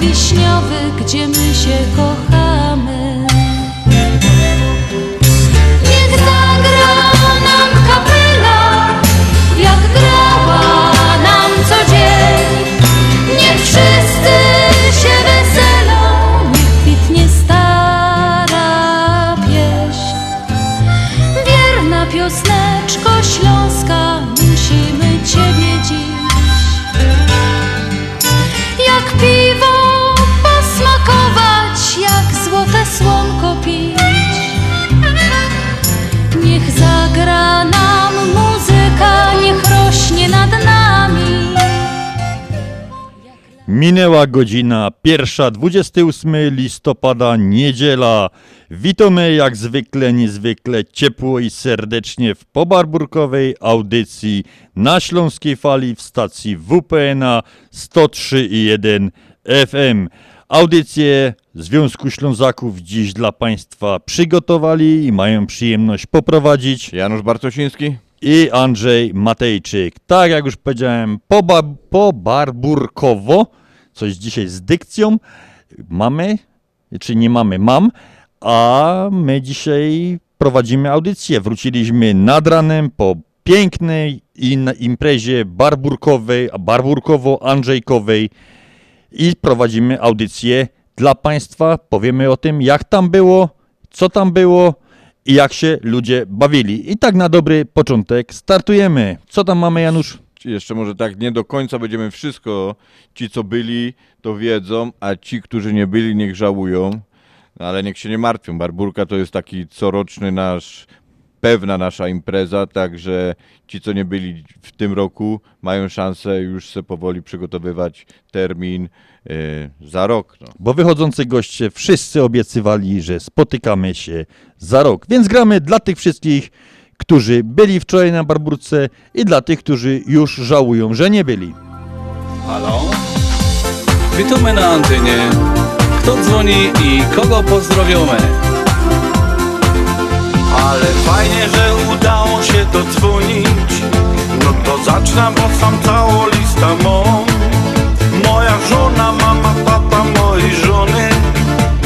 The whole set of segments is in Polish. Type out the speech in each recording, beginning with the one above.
wiśniowy, gdzie my się kochamy. Minęła godzina pierwsza, 28 listopada, niedziela. Witamy jak zwykle, niezwykle ciepło i serdecznie w pobarburkowej audycji na Śląskiej Fali w stacji WPNA 103,1 FM. Audycję Związku Ślązaków dziś dla Państwa przygotowali i mają przyjemność poprowadzić Janusz Bartosiński. i Andrzej Matejczyk. Tak jak już powiedziałem, poba, pobarburkowo, coś dzisiaj z dykcją mamy, czy nie mamy, mam, a my dzisiaj prowadzimy audycję. Wróciliśmy nad ranem po pięknej imprezie barburkowej, barburkowo-andrzejkowej i prowadzimy audycję dla Państwa. Powiemy o tym, jak tam było, co tam było i jak się ludzie bawili. I tak na dobry początek startujemy. Co tam mamy, Janusz? Jeszcze może tak nie do końca będziemy wszystko, ci co byli to wiedzą, a ci, którzy nie byli niech żałują, no, ale niech się nie martwią. Barburka to jest taki coroczny nasz, pewna nasza impreza, także ci co nie byli w tym roku mają szansę już se powoli przygotowywać termin yy, za rok. No. Bo wychodzący goście wszyscy obiecywali, że spotykamy się za rok. Więc gramy dla tych wszystkich, którzy byli wczoraj na Barburce i dla tych, którzy już żałują, że nie byli. Halo? Witamy na antenie. Kto dzwoni i kogo pozdrowiamy? Ale fajnie, że udało się dodzwonić No to zacznę, bo sam całą listę mam Moja żona, mama, papa mojej żony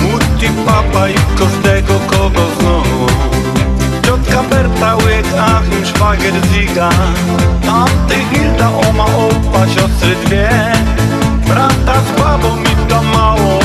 Mutti, papa i każdego kogo znam Ciotka Berta, łyk, Achim, szwagier, Ziga Anty, Hilda, oma, opa, siostry dwie. Brata z babą mi to mało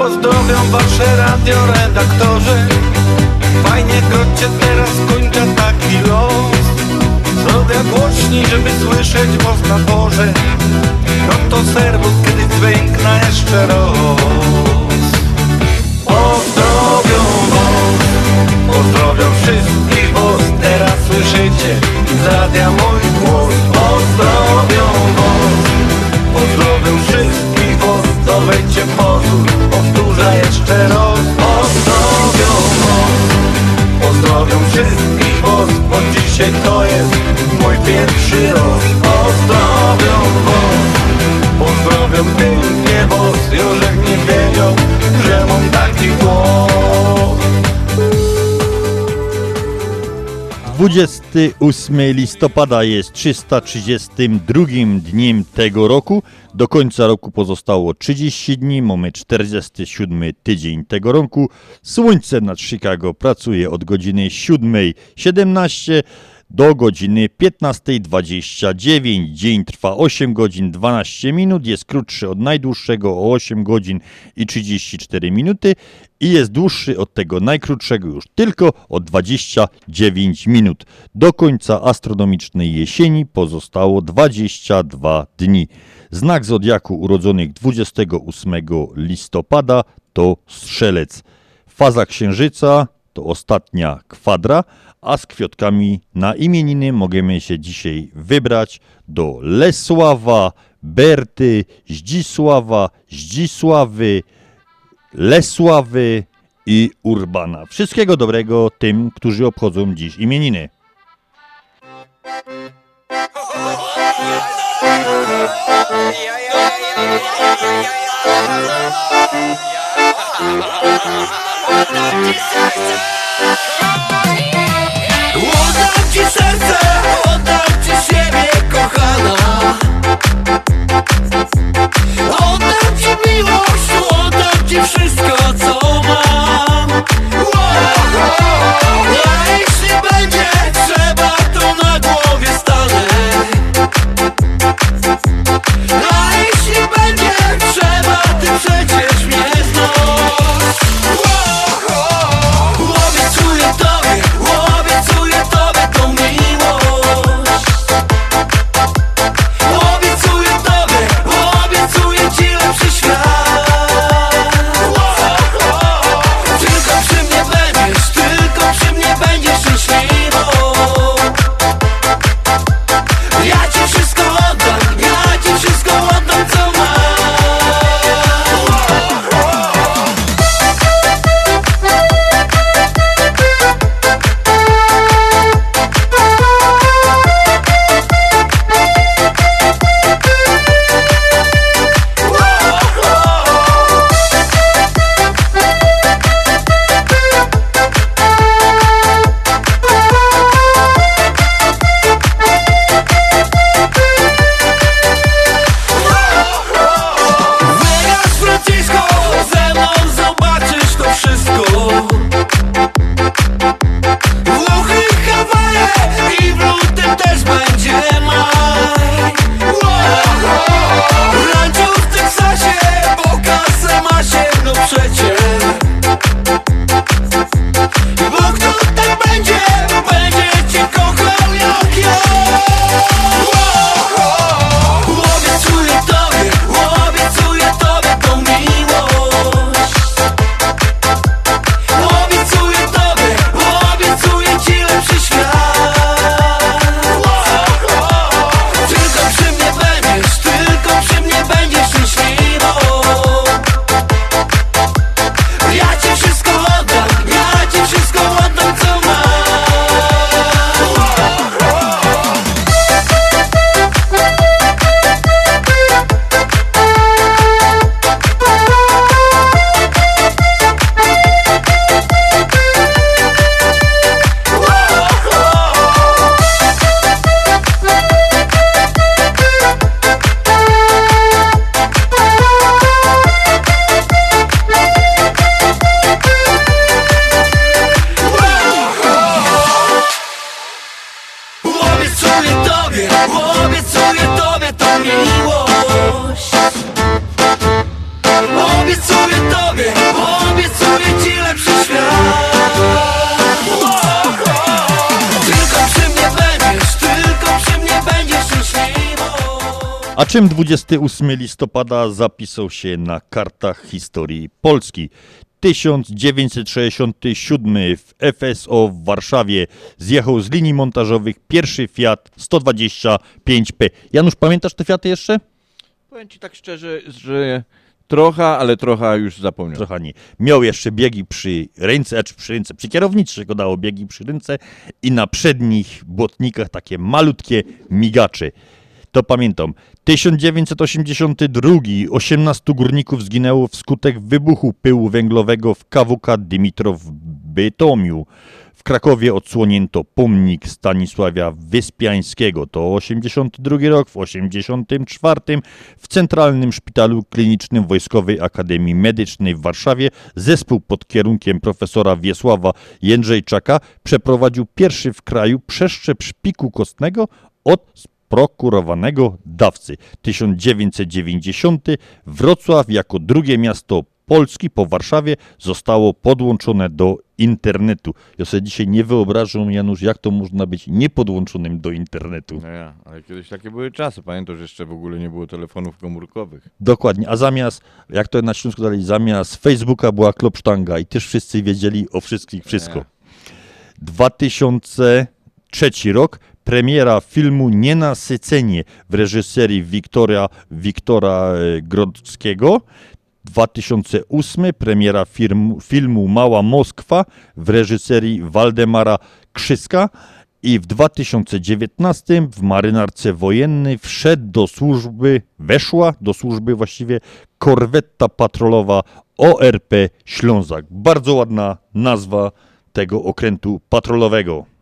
pozdrowią wasze radioredaktorzy Fajnie krocie teraz kończę taki los. Zrobię głośniej, żeby słyszeć was na porze No to serwus, kiedy dźwiękna jeszcze raz. Pozdrowią was Pozdrowią wszystkich was. Teraz słyszycie z radia mój głos. Pozdrowią was Pozdrowią wszystkich was. To wejdźcie pozór Powtórzę jeszcze raz Pozdrowią was Pozdrowią wszystkich was Bo dzisiaj to jest? Mój pierwszy raz Pozdrowią was Pozdrowią pięknie was Jorzek nie wiedział, 28 listopada jest 332 dniem tego roku. Do końca roku pozostało 30 dni, mamy 47 tydzień tego roku. Słońce nad Chicago pracuje od godziny 7.17 do godziny 15.29. Dzień trwa 8 godzin 12 minut, jest krótszy od najdłuższego o 8 godzin i 34 minuty i jest dłuższy od tego najkrótszego już tylko o 29 minut. Do końca astronomicznej jesieni pozostało 22 dni. Znak zodiaku urodzonych 28 listopada to strzelec. Faza księżyca to ostatnia kwadra, a z kwiatkami na imieniny możemy się dzisiaj wybrać do Lesława, Berty, Zdzisława, Zdzisławy, Lesławy i Urbana. Wszystkiego dobrego tym, którzy obchodzą dziś imieniny. Ci serce, oddam ci siebie, kochana. Oddam ci miłość, oddam ci wszystko, co czym 28 listopada zapisał się na kartach historii Polski? 1967 w FSO w Warszawie zjechał z linii montażowych pierwszy Fiat 125P. Janusz, pamiętasz te Fiaty jeszcze? Powiem ci tak szczerze, że trochę, ale trochę już zapomniałem. Trochę nie. Miał jeszcze biegi przy ręce, znaczy przy ręce, przy kierownicy go dało biegi przy ręce i na przednich błotnikach takie malutkie migacze. To pamiętam. 1982. 18 górników zginęło wskutek wybuchu pyłu węglowego w KWK Dymitrow w Bytomiu. W Krakowie odsłonięto pomnik Stanisławia Wyspiańskiego. To 82 rok. W 84 w Centralnym Szpitalu Klinicznym Wojskowej Akademii Medycznej w Warszawie zespół pod kierunkiem profesora Wiesława Jędrzejczaka przeprowadził pierwszy w kraju przeszczep szpiku kostnego od prokurowanego dawcy. 1990 Wrocław jako drugie miasto Polski po Warszawie zostało podłączone do internetu. Ja sobie dzisiaj nie wyobrażam, Janusz, jak to można być niepodłączonym do internetu. No ja, ale kiedyś takie były czasy. Pamiętam, że jeszcze w ogóle nie było telefonów komórkowych. Dokładnie, a zamiast, jak to na Śląsku dalej, zamiast Facebooka była klopsztanga i też wszyscy wiedzieli o wszystkich wszystko. Nie. 2003 rok, premiera filmu Nienasycenie w reżyserii Wiktoria, Wiktora e, Grodzkiego. 2008 premiera filmu Mała Moskwa w reżyserii Waldemara Krzyska i w 2019 w marynarce wojennej wszedł do służby, weszła do służby właściwie korwetta patrolowa ORP Ślązak. Bardzo ładna nazwa tego okrętu patrolowego.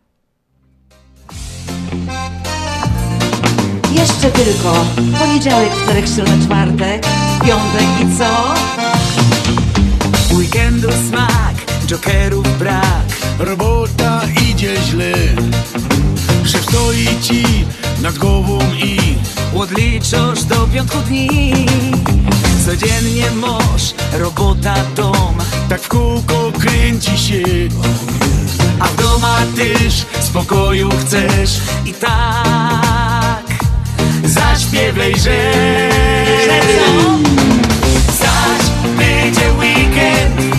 Jeszcze tylko. Poniedziałek, wtorek, środa, czwartek, piątek i co? Weekendu smak, jokerów brak Robota idzie źle Szef stoi ci nad głową i Odliczasz do piątku dni Codziennie moż, robota, dom tak w kółko kręci się A w doma też spokoju chcesz I tak zaśpiewaj, że Zaś będzie weekend.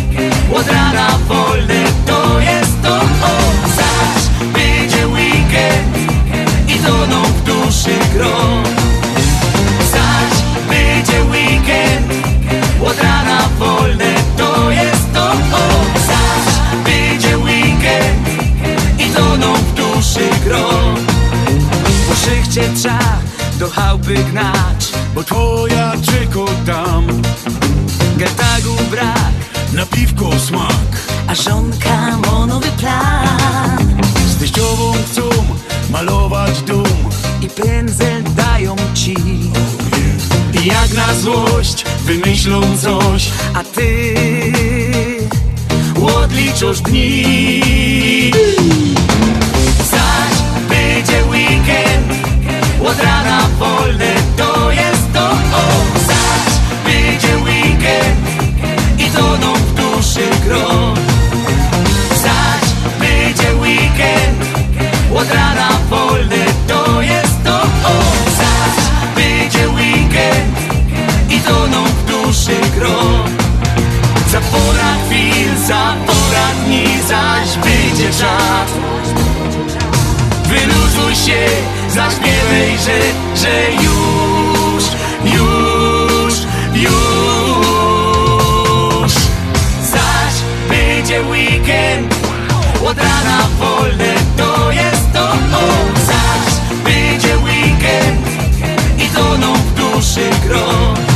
Od rana wolne to jest to o Zaś będzie weekend. I toną w duszy grom do chałupy gnać Bo twoja czeko tam Getagu brak Na piwko smak. A żonka ma nowy plan. Z teściową chcą malować dom. I pędzel dają ci. I jak na złość wymyślą coś. A ty odliczasz dni Od rana wolne to jest to o Zaś będzie weekend I toną w duszy grom. Zaś będzie weekend Od rana wolne to jest to o Zaś będzie weekend I toną w duszy grom. Za pora chwil, za pora dni Zaś będzie czas. Wyluzuj się, zaśpiewaj, że, że już, już, już. Zaś będzie weekend Od rana wolne to jest to o. Zaś będzie weekend I toną w duszy grom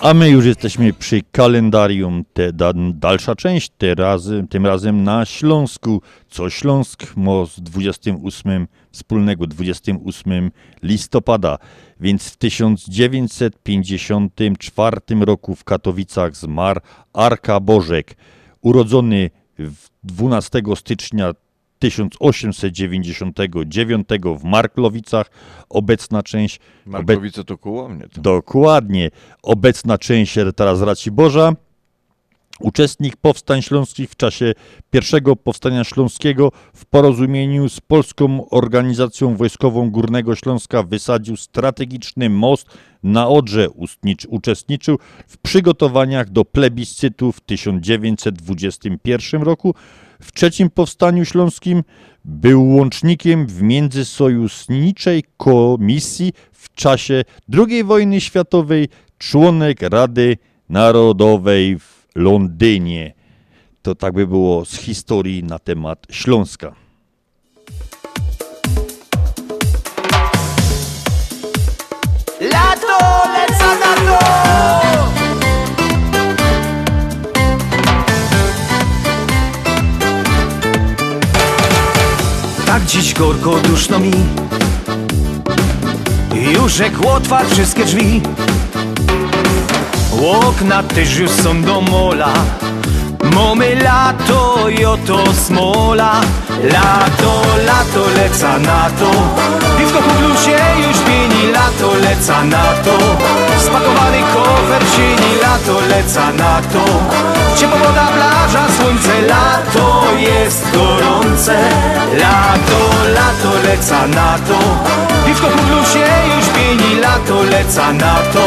A my już jesteśmy przy kalendarium. Te, da, dalsza część, te razy, tym razem na Śląsku. Co Śląsk ma z 28 wspólnego 28 listopada. Więc w 1954 roku w Katowicach zmarł Arka Bożek. Urodzony w 12 stycznia 1899 w Marklowicach. Obecna część. Obe, Markowice to koło mnie. To. Dokładnie. Obecna część teraz Raciborza. Uczestnik powstań śląskich w czasie pierwszego powstania śląskiego w porozumieniu z Polską Organizacją Wojskową Górnego Śląska wysadził strategiczny most na Odrze. Uczestniczył w przygotowaniach do plebiscytu w 1921 roku. W trzecim powstaniu śląskim był łącznikiem w międzysojuszniczej komisji w czasie II wojny światowej, członek Rady Narodowej w Londynie. To tak by było z historii na temat Śląska. Lato, leca na to! Tak dziś gorko duszno mi Już jak otwarł wszystkie drzwi Okna też już są do mola. Mamy lato i oto smola. Lato, lato, leca na to. Piwko po już pieni Lato, leca na to Spakowany kofer sieni Lato, leca na to. Ciepła woda, plaża, słońce Lato jest gorące. Lato, lato, leca na to. Piwko po blusie już pieni Lato, leca na to.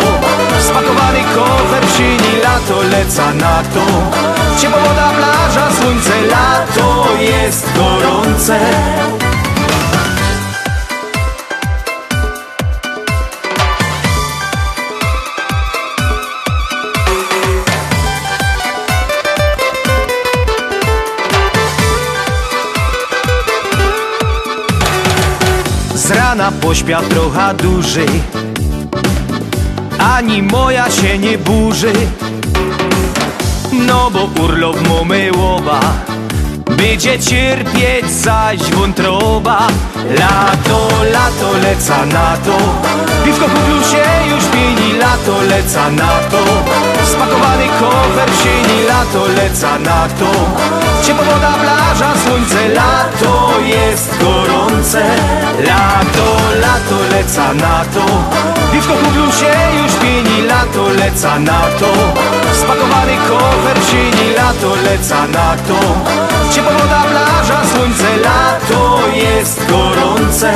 Spakowany kofer sieni Lato, leca na to. Ciepła woda, plaża, słońce, lato jest gorące rana pośpiał trochę duży. Ani moja się nie burzy. No bo urlop mamy łoba Będzie cierpieć zaś wątroba Lato, lato, leca na to. Piwko po blusie już pieni Lato, leca na to. Spakowany kofer sieni Lato, leca na to. Ciepła woda, plaża, słońce Lato jest gorące. Lato, lato, leca na to. Piwko po blusie już pieni Lato, leca na to Spakowany kofer sieni Lato, leca na to. Ciepła woda, plaża, słońce Lato jest gorące.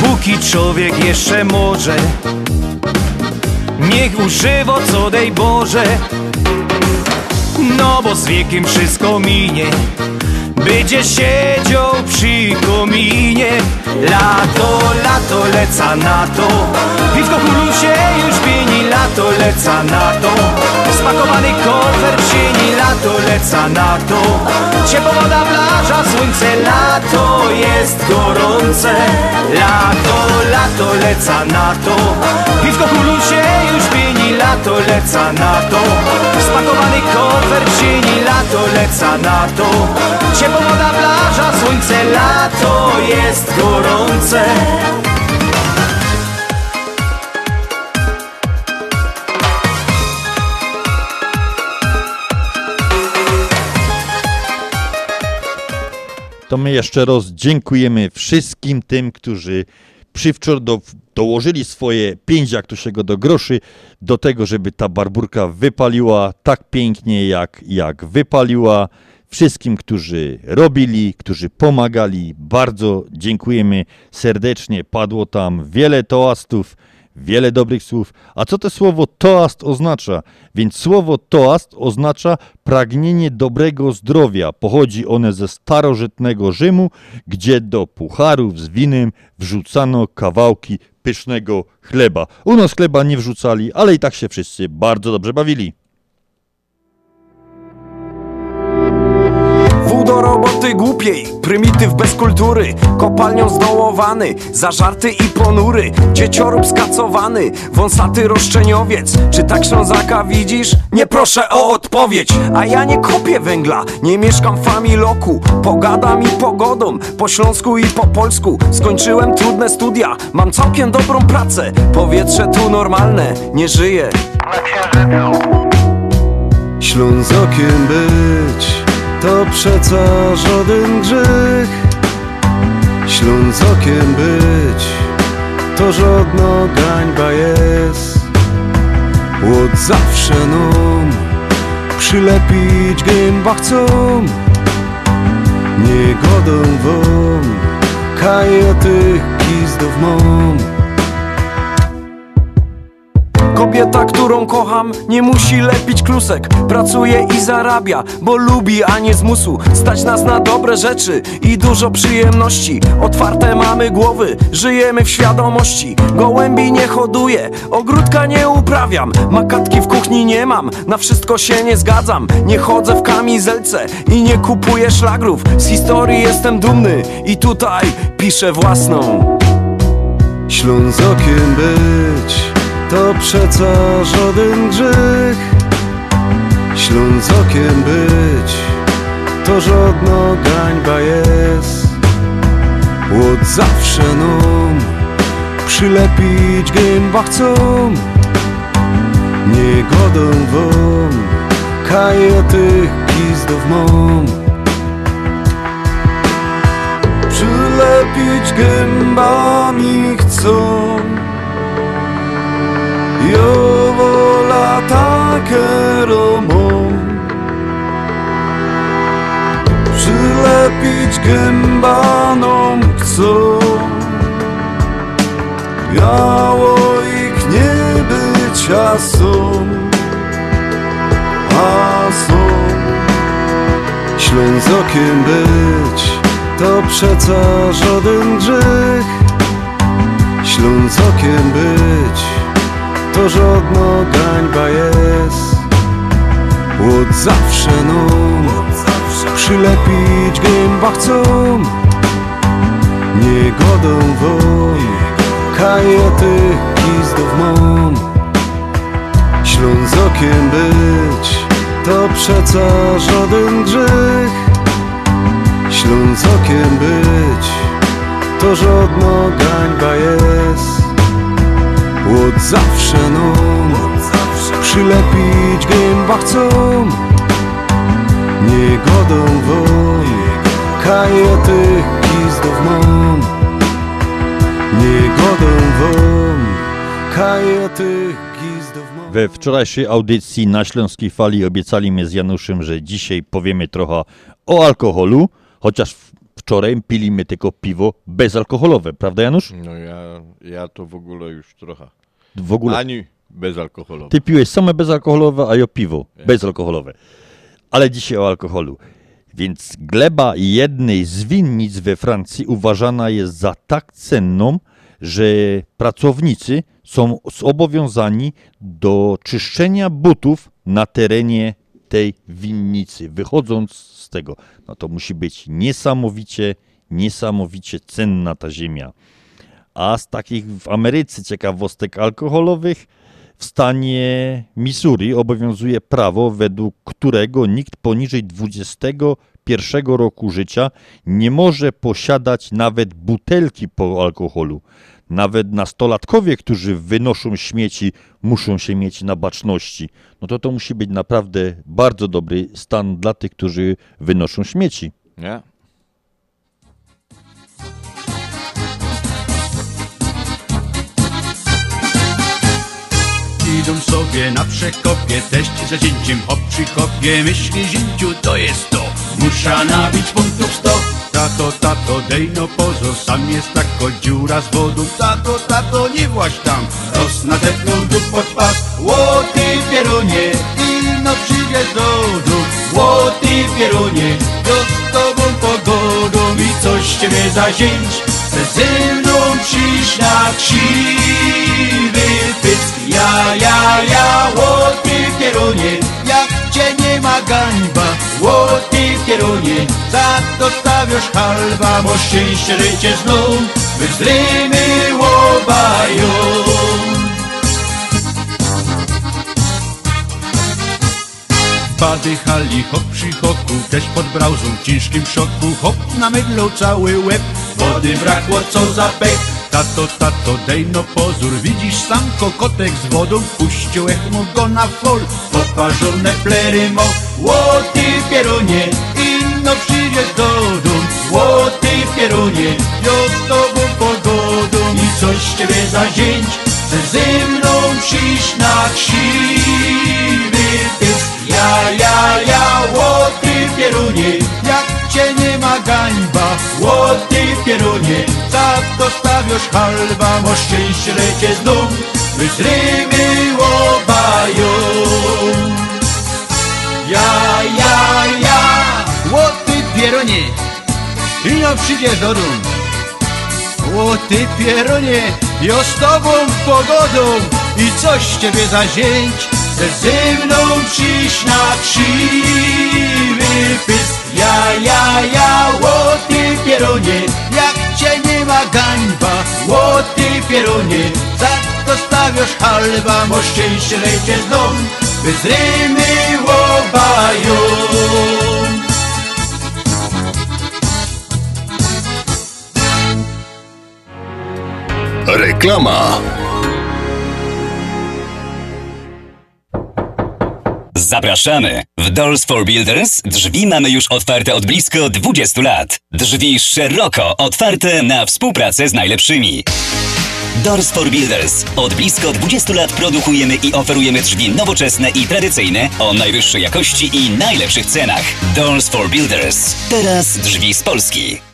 Póki człowiek jeszcze może Niech używa co dej Boże. No bo z wiekiem wszystko minie. Będzie siedział przy kominie. Lato, lato, leca na to. Piwko się już pieni Lato, leca na to Spakowany kofer w sieni Lato, leca na to Ciepła woda, plaża, słońce Lato jest gorące. Lato, lato, leca na to. Piwko się już pieni Lato, leca na to. Spakowany kofer w sieni Lato, leca na to. Ciepła woda, plaża, słońce Lato jest gorące To my jeszcze raz dziękujemy wszystkim tym, którzy przywczor do, dołożyli swoje pięć, jak to się go do groszy, do tego, żeby ta barburka wypaliła tak pięknie, jak, jak wypaliła. Wszystkim, którzy robili, którzy pomagali, bardzo dziękujemy serdecznie. Padło tam wiele toastów, wiele dobrych słów. A co to słowo toast oznacza? Więc słowo toast oznacza pragnienie dobrego zdrowia. Pochodzi one ze starożytnego Rzymu, gdzie do pucharów z winem wrzucano kawałki pysznego chleba. U nas chleba nie wrzucali, ale i tak się wszyscy bardzo dobrze bawili. Roboty głupiej, prymityw bez kultury Kopalnią zdołowany, zażarty i ponury Dzieciorób skacowany, wąsaty roszczeniowiec Czy tak Ślązaka widzisz? Nie proszę o odpowiedź A ja nie kopię węgla, nie mieszkam w familoku Pogadam i pogodą, po śląsku i po polsku Skończyłem trudne studia, mam całkiem dobrą pracę Powietrze tu normalne, nie żyję Ślązokiem być to przeca żaden grzech. Ślązokiem być to żadna gańba jest. Łód zawsze nam przylepić gęba chcą. Nie godą wam gizdów Kobieta, którą kocham, nie musi lepić klusek. Pracuje i zarabia, bo lubi, a nie zmusu. Stać nas na dobre rzeczy i dużo przyjemności. Otwarte mamy głowy, żyjemy w świadomości. Gołębi nie hoduję, ogródka nie uprawiam. Makatki w kuchni nie mam, na wszystko się nie zgadzam. Nie chodzę w kamizelce i nie kupuję szlagrów. Z historii jestem dumny i tutaj piszę własną. Ślązokiem być to przeca żaden grzech. Ślązokiem być to żadna gańba jest. Łód zawsze nam przylepić gęba chcą. Nie godą wam kajetych gizdów mam. Przylepić gębami chcą Jo wola takie romą Przylepić gębanom chcą. Biało ich nie bycia są. A są Ślązokiem być to przeca żaden grzech. Ślązokiem być to żadna gańba jest. Łód zawsze nam przylepić gęba chcą. Nie godą wam kajety gizdów mam. Ślązokiem być to przeca żaden grzech. Ślązokiem być to żadna gańba jest Łód zawsze nam przylepić gęba chcą. Nie godą wam kajetych gizdów mam. Nie godą kajetych gizdów mam. We wczorajszej audycji na Śląskiej Fali obiecali mnie z Januszem, że dzisiaj powiemy trochę o alkoholu, chociaż wczoraj piliśmy tylko piwo bezalkoholowe, prawda Janusz? No ja, ja to w ogóle już trochę. W ogóle. Ani bezalkoholowe. Ty piłeś same bezalkoholowe, a ja piwo bezalkoholowe. Ale dzisiaj o alkoholu. Więc gleba jednej z winnic we Francji uważana jest za tak cenną, że pracownicy są zobowiązani do czyszczenia butów na terenie tej winnicy, wychodząc z tego. No to musi być niesamowicie, niesamowicie cenna ta ziemia. A z takich w Ameryce ciekawostek alkoholowych w stanie Missouri obowiązuje prawo, według którego nikt poniżej 21 roku życia nie może posiadać nawet butelki po alkoholu. Nawet nastolatkowie, którzy wynoszą śmieci, muszą się mieć na baczności. No to to musi być naprawdę bardzo dobry stan dla tych, którzy wynoszą śmieci. Nie? Idą sobie na przekopie, teść za zięciem hop przy kopie Myśli zięciu to jest to, musza nabić punktów sto Tato, tato, dej no pozor, sam jest tako dziura z wodą. Tato, tato, nie właś tam, roz na tepną tu pod pas. Łoty pierunie, i no przyjdziesz do domu. Łoty pierunie, do z tobą pogodą i coś ciebie zazięć. Ze mną przyjść na krzywy pysk. Ja, ja, ja, łoty pierunie, jak cię nie ma gańba. Łoty pierunie, za to stawiasz halba, bo szczęście życie znów wyzdrymy łobają. Wpady hali, hop przy hoku, też pod brauzą w ciężkim szoku, hop na mydlą cały łeb, wody brakło co za pech. Tato, tato, dej no pozór, widzisz sam kokotek z wodą, puściłeś mu go na fol, poparzone plery mo, łoty pierunie, inno przyjdziesz do dum, łoty pierunie, jo z tobą pogodą. I coś ciebie zazięć, chcę ze mną przyjść na krzywy. Ja, ja, ja, łoty pierunie, jak cię nie ma gańba, łoty pierunie, za to stawiasz halba, mo szczęście lecie znów, wyzrymy łobają. Ja, ja, ja, łoty pierunie, i no przyjdziesz do dum. Łoty pierunie, jo z tobą pogodą i coś ciebie zazięć, ze mną przyjść na krzywy pysk. Ja, ja, ja, łoty pierunie, jak cię nie ma gańba, łoty pierunie, za to stawiasz halba, mo szczęście lecie znów, wyzrymy łobają. Reklama. Zapraszamy! W Doors for Builders drzwi mamy już otwarte od blisko 20 lat. Drzwi szeroko otwarte na współpracę z najlepszymi. Doors for Builders. Od blisko 20 lat produkujemy i oferujemy drzwi nowoczesne i tradycyjne o najwyższej jakości i najlepszych cenach. Doors for Builders. Teraz drzwi z Polski.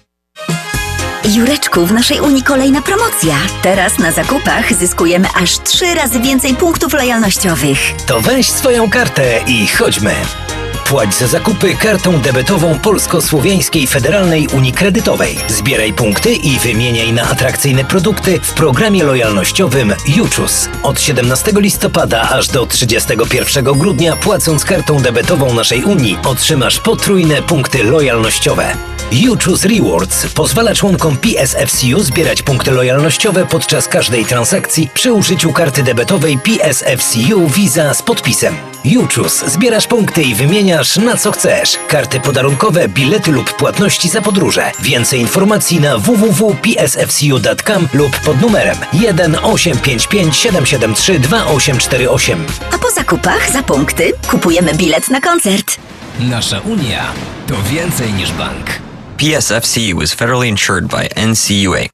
Jureczku, w naszej Unii kolejna promocja. Teraz na zakupach zyskujemy aż trzy razy więcej punktów lojalnościowych. To weź swoją kartę i chodźmy. Płać za zakupy kartą debetową Polsko-Słowiańskiej Federalnej Unii Kredytowej. Zbieraj punkty i wymieniaj na atrakcyjne produkty w programie lojalnościowym Juczus. Od 17 listopada aż do 31 grudnia płacąc kartą debetową naszej Unii otrzymasz potrójne punkty lojalnościowe. Juczus Rewards pozwala członkom PSFCU zbierać punkty lojalnościowe podczas każdej transakcji przy użyciu karty debetowej PSFCU Visa z podpisem. Juczus zbierasz punkty i wymieniasz na co chcesz. Karty podarunkowe, bilety lub płatności za podróże. Więcej informacji na www.psfcu.com lub pod numerem 1 855 773 2848. A po zakupach za punkty kupujemy bilet na koncert. Nasza Unia to więcej niż bank. PSFCU is federally insured by NCUA.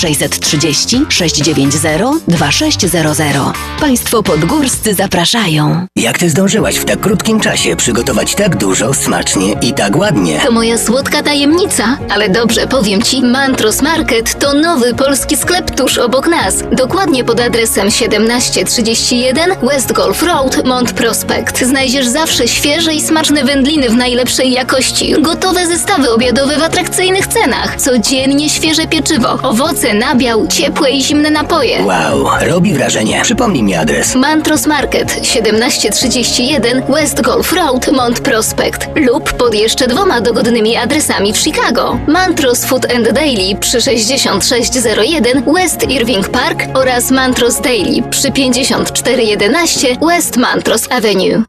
630 690 2600. Państwo podgórscy zapraszają. Jak ty zdążyłaś w tak krótkim czasie przygotować tak dużo, smacznie i tak ładnie? To moja słodka tajemnica, ale dobrze powiem ci, Mantros Market to nowy polski sklep tuż obok nas. Dokładnie pod adresem 1731 West Golf Road, Mont Prospect. Znajdziesz zawsze świeże i smaczne wędliny w najlepszej jakości, gotowe zestawy obiadowe w atrakcyjnych cenach, codziennie świeże pieczywo, owoce, nabiał, ciepłe i zimne napoje. Wow, robi wrażenie. Przypomnij mi adres. Mantros Market 1731 West Golf Road, Mont Prospect lub pod jeszcze dwoma dogodnymi adresami w Chicago. Mantros Food and Daily przy 6601 West Irving Park oraz Mantros Daily przy 5411 West Mantros Avenue.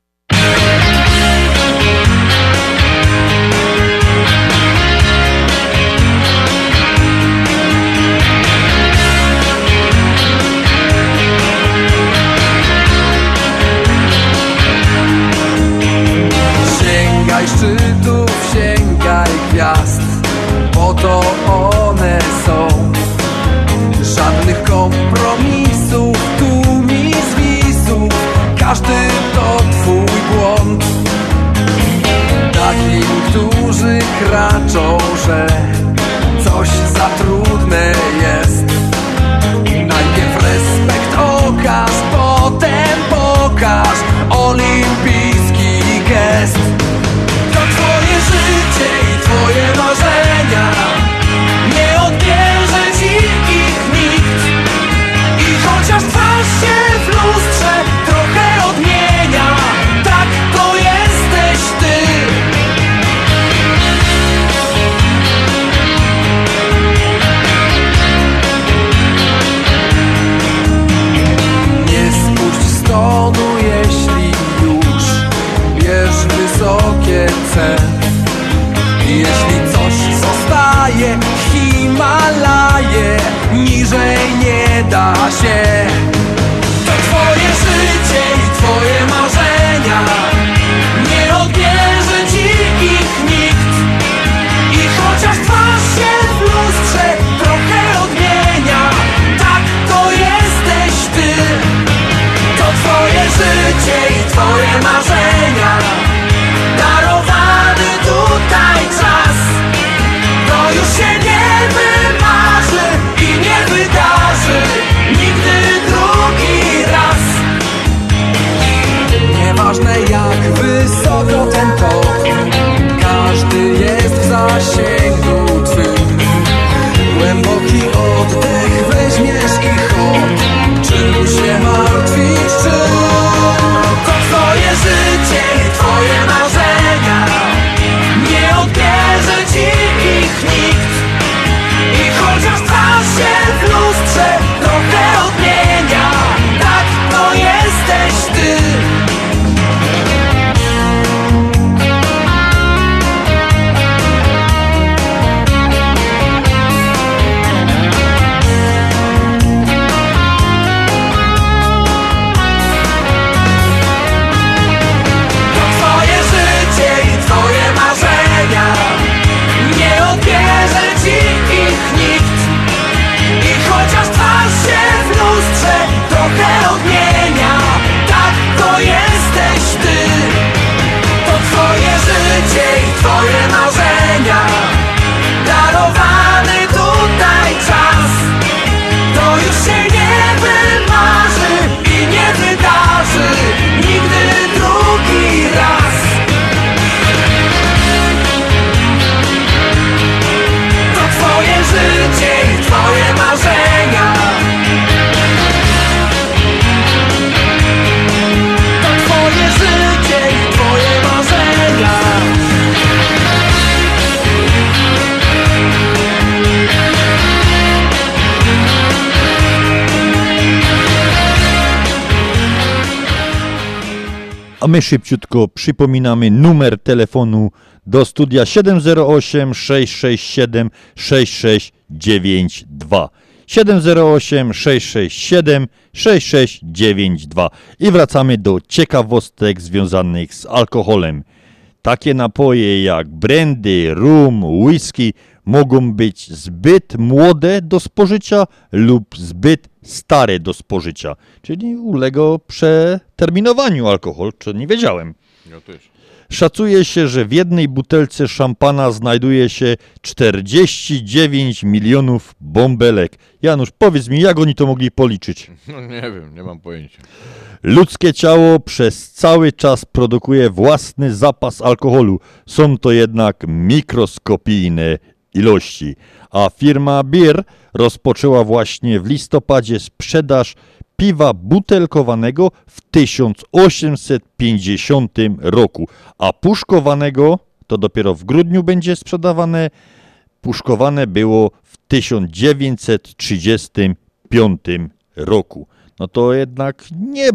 Gwiazd Po to one są. Żadnych kompromisów Tu mi zwisów Każdy to twój błąd. Takim, którzy kraczą, że Coś za trudne A my szybciutko przypominamy numer telefonu do studia 708 667 6692. 708 667 6692. I wracamy do ciekawostek związanych z alkoholem. Takie napoje jak brandy, rum, whisky mogą być zbyt młode do spożycia lub zbyt stare do spożycia, czyli ulega przeterminowaniu alkohol, czy nie wiedziałem. Ja też. Szacuje się, że w jednej butelce szampana znajduje się 49 milionów bąbelek. Janusz, powiedz mi, jak oni to mogli policzyć? No nie wiem, nie mam pojęcia. Ludzkie ciało przez cały czas produkuje własny zapas alkoholu. Są to jednak mikroskopijne ilości. A firma Beer rozpoczęła właśnie w listopadzie sprzedaż piwa butelkowanego w 1850 roku, a puszkowanego to dopiero w grudniu będzie sprzedawane. Puszkowane było w 1935 roku. No to jednak nie,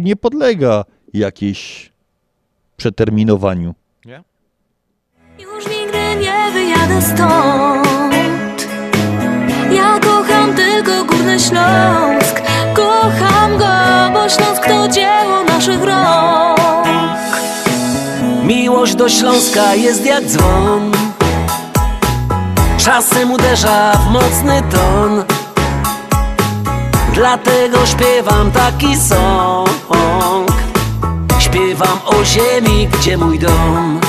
nie podlega jakiejś przeterminowaniu. Nigdy nie wyjadę stąd Ja kocham tylko Górny Śląsk Kocham go, bo Śląsk to dzieło naszych rąk Miłość do Śląska jest jak dzwon czasem uderza w mocny ton. Dlatego śpiewam taki song. Śpiewam o ziemi, gdzie mój dom.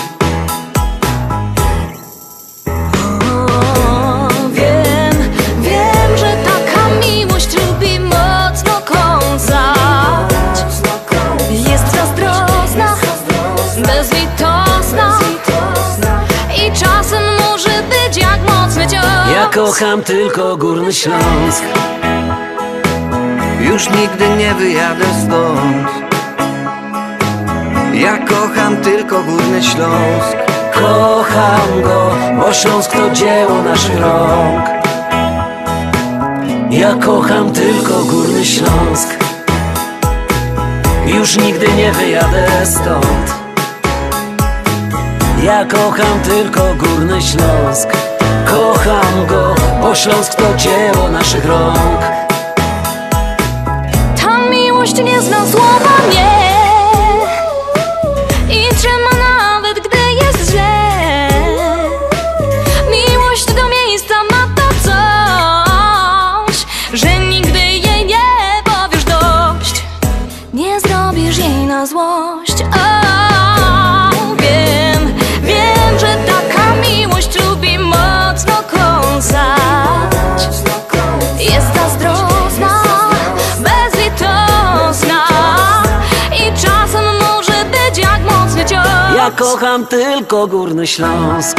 Ja kocham tylko Górny Śląsk. Już nigdy nie wyjadę stąd Ja kocham tylko Górny Śląsk Kocham go, bo Śląsk to dzieło naszych rąk. Ja kocham tylko Górny Śląsk. Już nigdy nie wyjadę stąd. Ja kocham tylko Górny Śląsk. Kocham go, bo Śląsk to dzieło naszych rąk. Ta miłość nie zna słowa nie kocham tylko Górny Śląsk.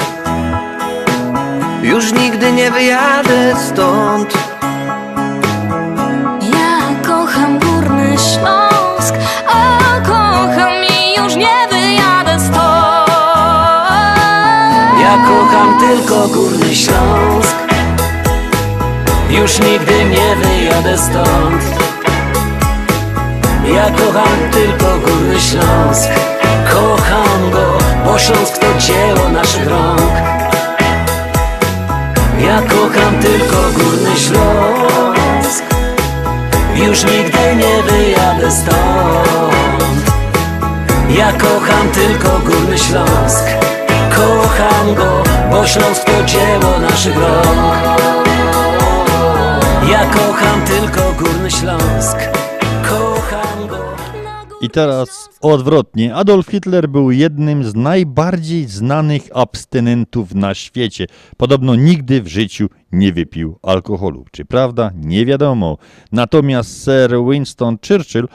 Już nigdy nie wyjadę stąd Ja kocham Górny Śląsk A kocham i już nie wyjadę stąd Ja kocham tylko Górny Śląsk. Już nigdy nie wyjadę stąd. Ja kocham tylko Górny Śląsk. Kocham go, bo Śląsk to dzieło naszych rąk. Ja kocham tylko Górny Śląsk. Już nigdy nie wyjadę stąd. Ja kocham tylko Górny Śląsk. Kocham go, bo Śląsk to dzieło naszych rąk. Ja kocham tylko Górny Śląsk. I teraz odwrotnie. Adolf Hitler był jednym z najbardziej znanych abstynentów na świecie. Podobno nigdy w życiu nie wypił alkoholu. Czy prawda? Nie wiadomo. Natomiast Sir Winston Churchill,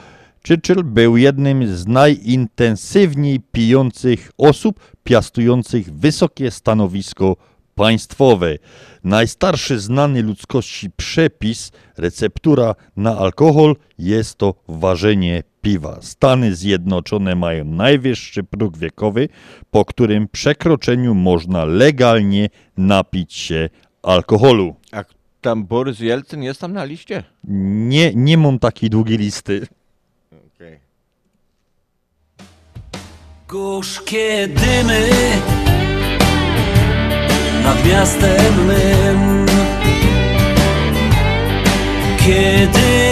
Churchill był jednym z najintensywniej pijących osób piastujących wysokie stanowisko państwowe. Najstarszy znany ludzkości przepis, receptura na alkohol jest to ważenie piwa. Stany Zjednoczone mają najwyższy próg wiekowy, po którym przekroczeniu można legalnie napić się alkoholu. A tam Borys Jelcyn jest tam na liście? Nie, nie mam takiej długiej listy. Gorzkie dymy nad miastem mym. Kiedy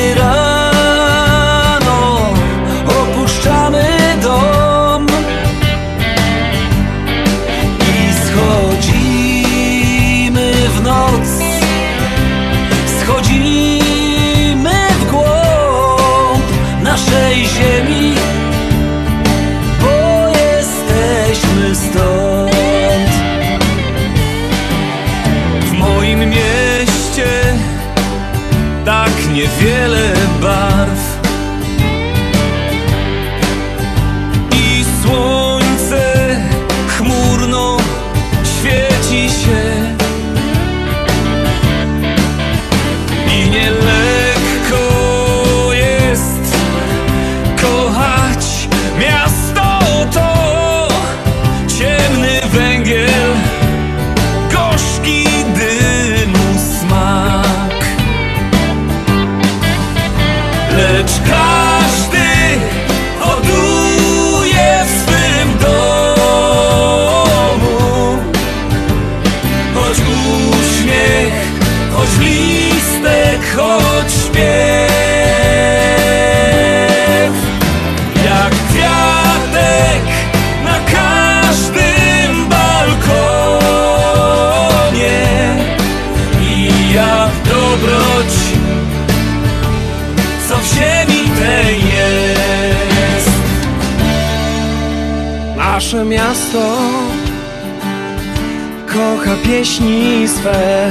kocha pieśni swe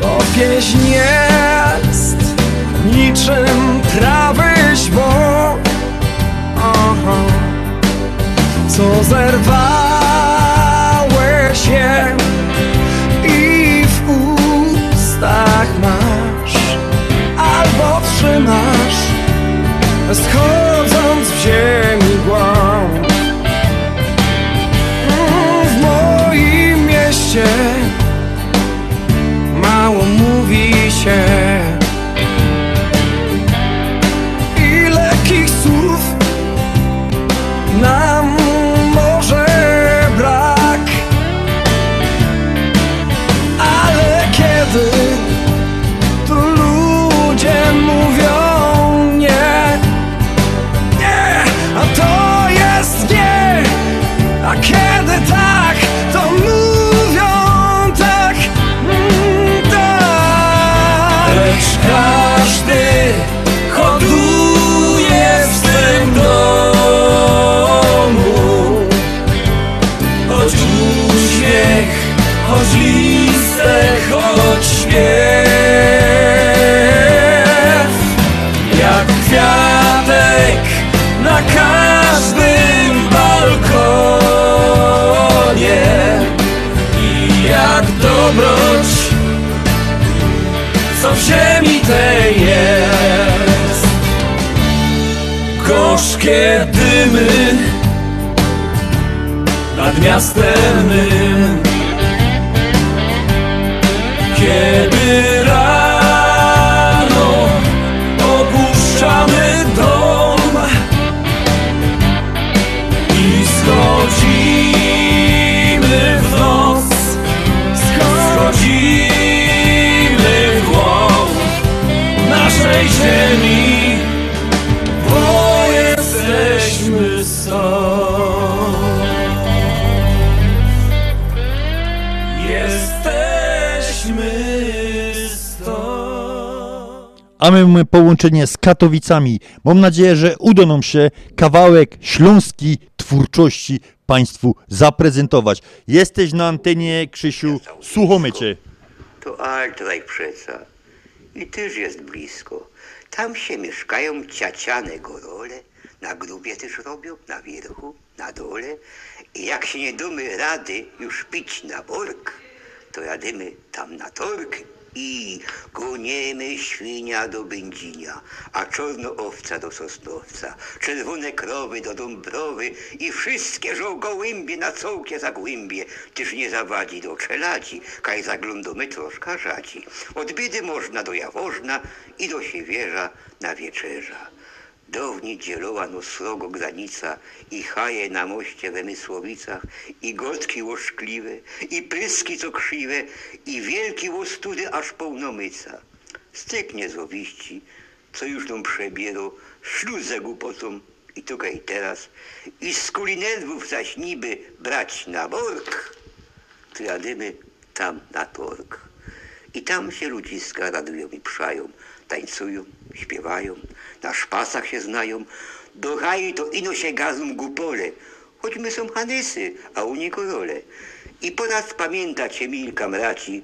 Bo pieśń jest niczym trawy źbo Aha. Co zerwałeś Jesteśmy stąd A my mamy połączenie z Katowicami. Mam nadzieję, że uda nam się kawałek śląskiej twórczości Państwu zaprezentować. Jesteś na antenie, Krzysiu, słuchamy Cię. To Altraj przeca. I też jest blisko. Tam się mieszkają ciaciane gorole. Na grubie też robią, na wierchu, na dole. I jak się nie damy rady już pić na bork, to jadymy tam na tork i goniemy świnia do Będzinia, a czarno owca do Sosnowca, czerwone krowy do Dąbrowy i wszystkie żołgołębie na cołkie zagłębie, tyż nie zawadzi do czeladzi, kaj zaglądamy troszkę rzadzi. Od biedy można do Jaworzna i do Siewierza na wieczerza. Downi dzieloła no srogo granica i haje na moście we Mysłowicach i gotki łoszkliwe i pyski co krzywe i wielki łostudy aż pełnomyca. Styknie z owiści, co już tą przebiero, śluzę głupotą i tukaj teraz i z kuli nerwów zaś niby brać na bork, to jadymy tam na tork. I tam się ludziska radują i przają, tańcują, śpiewają, na szpasach się znają. Do to ino się gazą gupole, choć my są hanysy, a u nich role. I po raz pamiętać Milka mraci,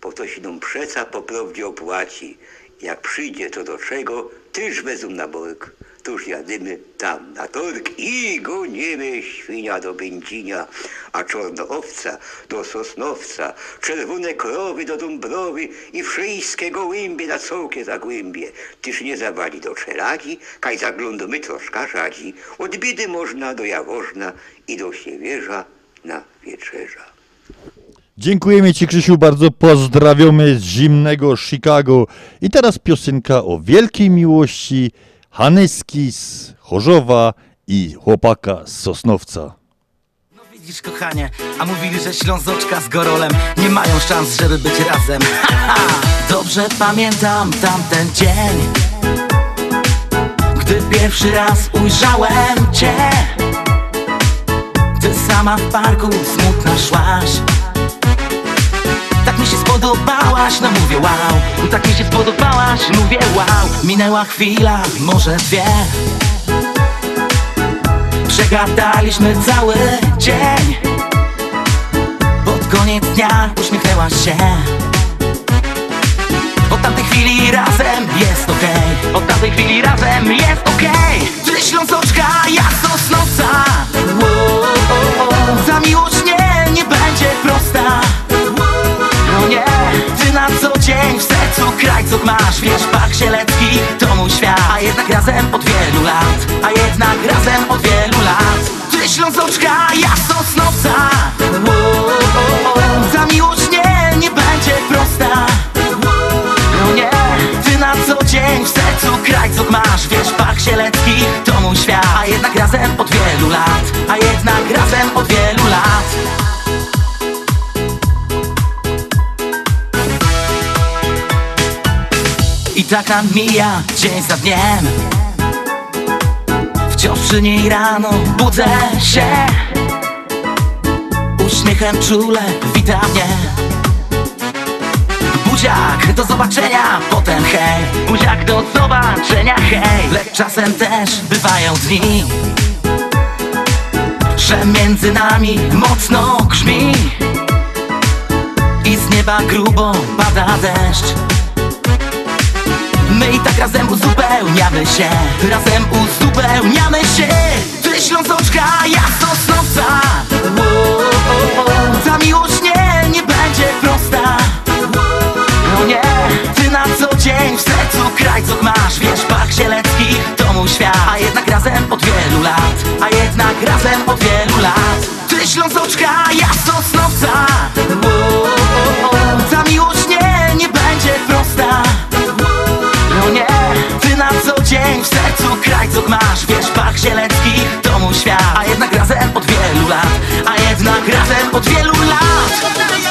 po to się nam przeca po prawdzie opłaci. Jak przyjdzie to do czego, tyż wezmą na borg. Tuż jadymy tam na tork i gonimy świnia do Będzinia, a czarno owca do Sosnowca, czerwone krowy do Dąbrowy i wszystkie gołębie na cołkie zagłębie. Tyż nie zawali do czeladzi, kaj zaglądamy troszkę rzadzi. Od biedy można do Jaworzna i do Siewierza na wieczerza. Dziękujemy Ci, Krzysiu, bardzo pozdrawiamy z zimnego Chicago. I teraz piosenka o wielkiej miłości Hanyski z Chorzowa i chłopaka z Sosnowca. Widzisz kochanie, a mówili, że Ślązoczka z Gorolem Nie mają szans, żeby być razem. Haha, Dobrze pamiętam tamten dzień Gdy pierwszy raz ujrzałem Cię. Ty sama w parku smutna szłaś Tak mi się spodobałaś, no mówię wow Tak mi się spodobałaś, mówię wow Minęła chwila, może dwie. Przegadaliśmy cały dzień. Pod koniec dnia uśmiechnęłaś się. Od tamtej chwili razem jest okej. Od tamtej chwili razem jest okej. Ty ślązoczka, ja sosnowca. Za miłość nie, nie będzie prosta No nie, ty na co dzień w sercu krajców masz. Wiesz, Park Sielecki to mój świat. A jednak razem od wielu lat. A jednak razem od wielu lat. Ty ślązoczka, ja sosnowca. Za miłość nie, nie będzie prosta. No nie, ty na co dzień w sercu krajców masz. Wiesz, Park Sielecki to mój świat. A jednak razem od wielu lat. A jednak razem od wielu I tak nam mija dzień za dniem. Wciąż przy niej rano budzę się. Uśmiechem czule wita mnie. Buziak, do zobaczenia, potem hej. Buziak, do zobaczenia, hej. Lecz czasem też bywają dni Że między nami mocno grzmi. I z nieba grubo pada deszcz razem uzupełniamy się. Razem uzupełniamy się. Ty ślązoczka, ja sosnowca Ta miłość nie, nie będzie prosta. No nie, ty na co dzień w sercu krajców masz. Wiesz, Park Sielecki to mój świat. A jednak razem od wielu lat. A jednak razem od wielu lat. Ty ślązoczka, ja sosnowca krajców masz Wiesz, Park Sielecki to mój świat. A jednak razem od wielu lat A jednak razem od wielu lat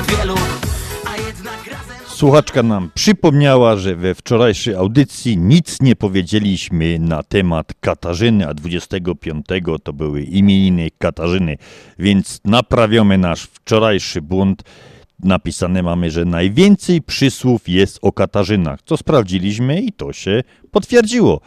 od wielu Słuchaczka nam przypomniała, że we wczorajszej audycji nic nie powiedzieliśmy na temat Katarzyny, a 25 to były imieniny Katarzyny, więc naprawiamy nasz wczorajszy błąd. Napisane mamy, że najwięcej przysłów jest o Katarzynach, co sprawdziliśmy i to się potwierdziło.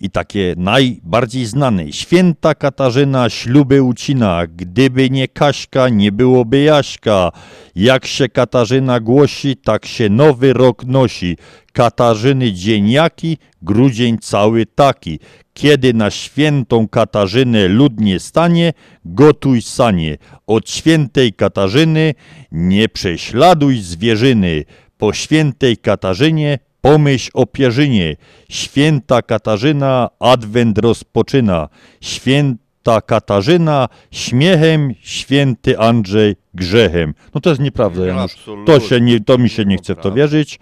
I takie najbardziej znane. Święta Katarzyna śluby ucina, gdyby nie Kaśka, nie byłoby Jaśka. Jak się Katarzyna głosi, tak się nowy rok nosi. Katarzyny dzień jaki, grudzień cały taki. Kiedy na świętą Katarzynę ludnie stanie, gotuj sanie. Od świętej Katarzyny nie prześladuj zwierzyny. Po świętej Katarzynie pomyśl o pierzynie. Święta Katarzyna adwent rozpoczyna. Święta Katarzyna śmiechem, święty Andrzej grzechem. No to jest nieprawda, Janusz. To, się nie, to mi się nie chce w to wierzyć.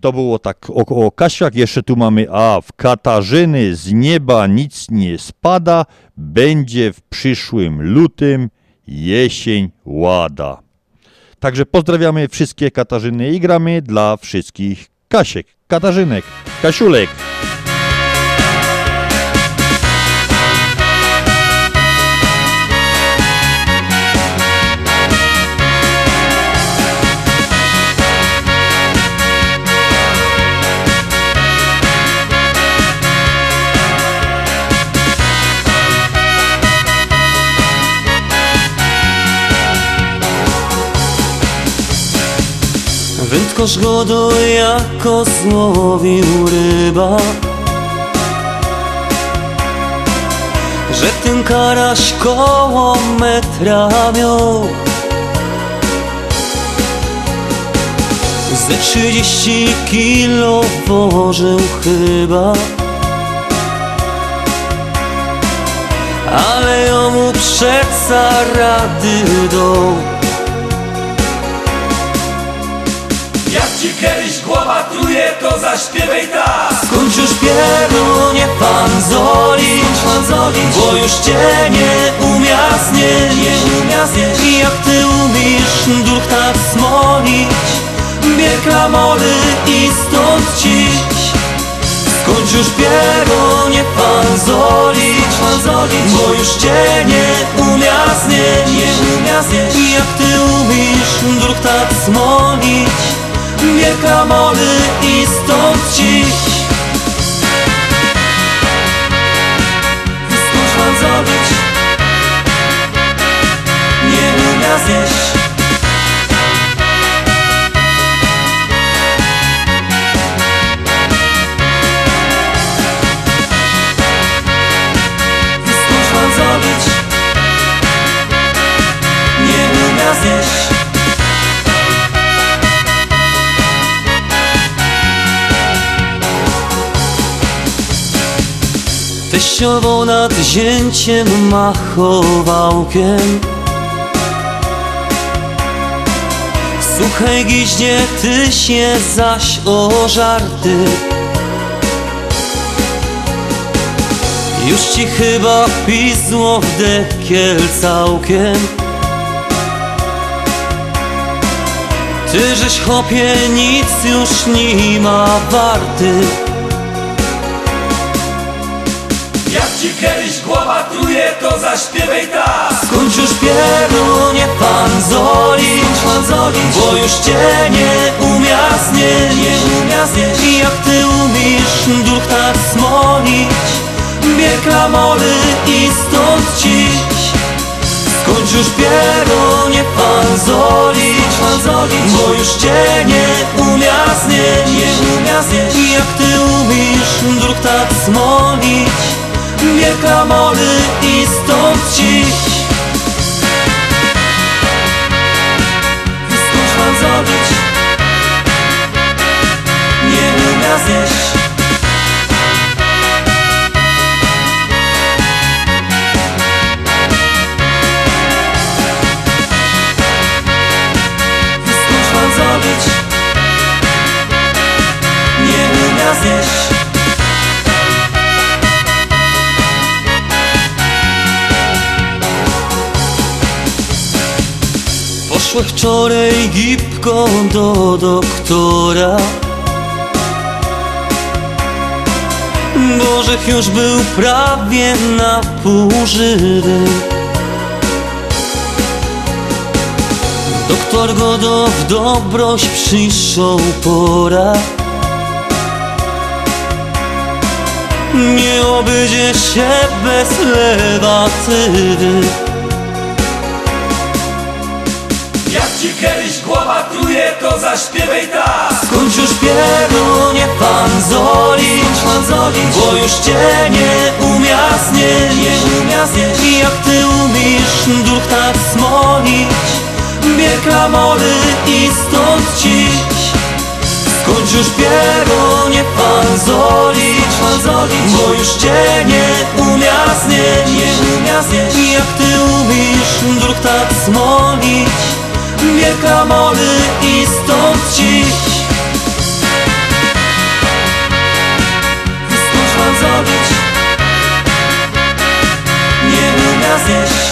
To było tak o, o Kasiach. Jeszcze tu mamy, a w Katarzyny z nieba nic nie spada, będzie w przyszłym lutym jesień łada. Także pozdrawiamy wszystkie Katarzyny i gramy dla wszystkich Kasiek, Katarzynek, Kasiulek. Wędkarz go jako złowił ryba Że ten karaś koło metra miał. Ze trzydzieści kilo położył chyba Ale jemu przeca rady do ci kiedyś głowa truje, to zaśpiewaj tak. Skończ już pierunie fanzolić, bo już cię nie umiasnie, nie umiasnie. I jak ty umiesz duch tak smolić, bierz klamory i stąd cić Skończ już pierunie fanzolić, bo już cię nie umiasnie, nie umiasnie. I jak ty umiesz duch tak smolić, bierz klamory i stąd cić Skończ pan zrobić. Nie umia zjeść Teściowo nad zięciem machowałkiem. Słuchaj giźnie, ty się zaś o żarty Już ci chyba pisło w dekiel całkiem. Ty żeś chopie nic już nie ma warty kiedyś głowa truje, to zaśpiewaj tak. Skończ już pierunie fanzolić, bo już cię nie umiasnie, nie umiasnie. I jak ty umiesz duch tak smolić, bierz klamory i stąd cić Skończ już pierunie fanzolić, bo już cię nie umiasnie, nie umiasnie. I jak ty umiesz duch tak smolić, bierz klamory i stąd cić Skończ pan zrobić. Nie umia zjeść Poszły wczoraj gipko do doktora. Bożech już był prawie na pół żywy Doktor go do w dobroć przyszł pora. Nie obejdzie się bez lewatywy ci kiedyś głowa truje, to zaśpiewaj tak. Skończ już pierunie fanzolić, bo już cię nie umiasnie, nie jak ty umiesz duch tak smolić, bierz klamory i stąd cić Skończ już pierunie fanzolić, bo już cię nie umiasnie, nie jak ty umiesz duch tak smolić, bierz klamory i stąd cić Skończ pan zrobić. Nie umia zjeść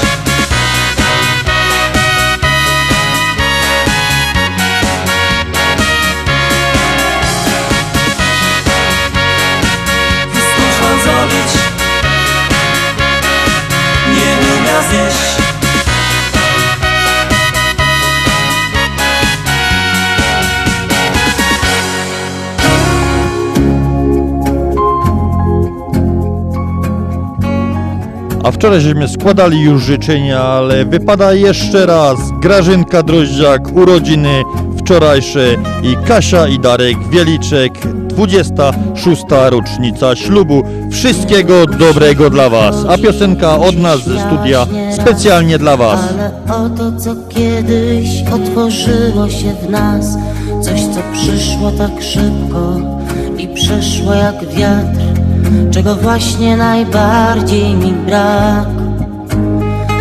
Wczoraj żeśmy składali już życzenia, ale wypada jeszcze raz Grażynka Droździak, urodziny wczorajsze i Kasia i Darek Wieliczek, 26. rocznica ślubu. Wszystkiego dobrego dla Was. A piosenka od nas ze studia specjalnie dla Was. Ale o to, co kiedyś otworzyło się w nas Coś, co przyszło tak szybko i przeszło jak wiatr Czego właśnie najbardziej mi brak.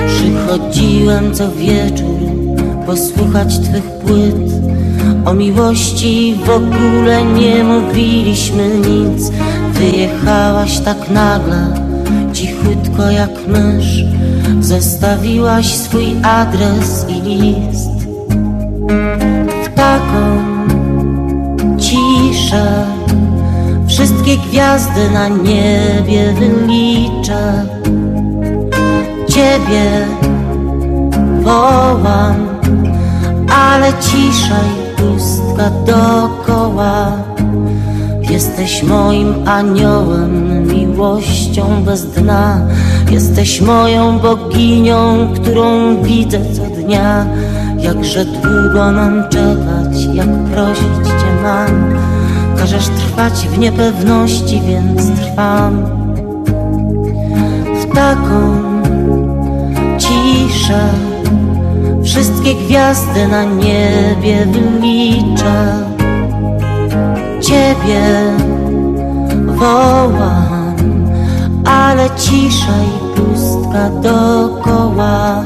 Przychodziłem co wieczór posłuchać Twych płyt. O miłości w ogóle nie mówiliśmy nic. Wyjechałaś tak nagle, cichutko jak mysz. Zostawiłaś swój adres i list. Taką ciszę Wszystkie gwiazdy na niebie wyliczę Ciebie wołam Ale cisza i pustka dookoła Jesteś moim aniołem, miłością bez dna. Jesteś moją boginią, którą widzę co dnia. Jakże długo mam czekać, jak prosić Cię mam Każesz trwać w niepewności, więc trwam W taką ciszę. Wszystkie gwiazdy na niebie wyliczę Ciebie wołam Ale cisza i pustka dookoła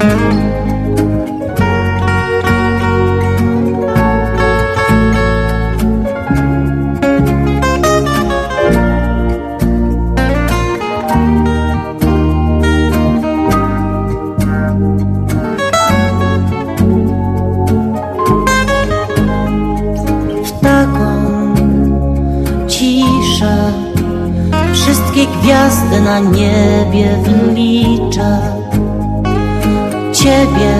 na niebie wyliczę Ciebie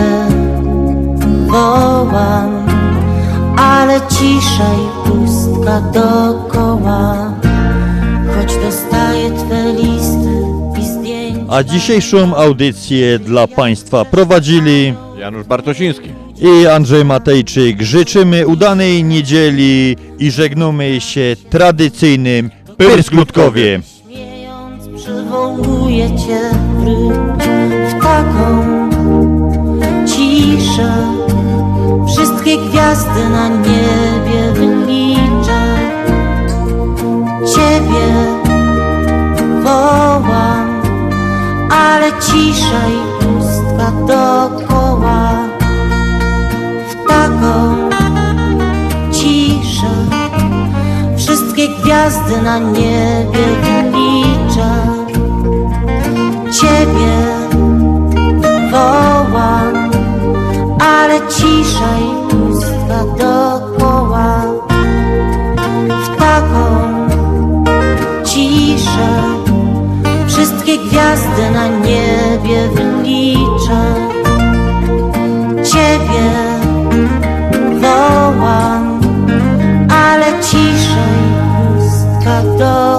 wołam Ale cisza i pustka dookoła Choć dostaję Twe listy i zdjęcia A dzisiejszą audycję dla Państwa prowadzili Janusz Bartosiński. i Andrzej Matejczyk. Życzymy udanej niedzieli i żegnamy się tradycyjnym Pyrskutkowie. Przywołuję Cię w taką ciszę. Wszystkie gwiazdy na niebie wyliczę. Ciebie wołam Ale cisza i pustka dookoła W taką ciszę. Wszystkie gwiazdy na niebie wyliczę Ciebie wołam Ale cisza i pustka dookoła W taką ciszę Wszystkie gwiazdy na niebie wyliczę Ciebie wołam Ale cisza i pustka dookoła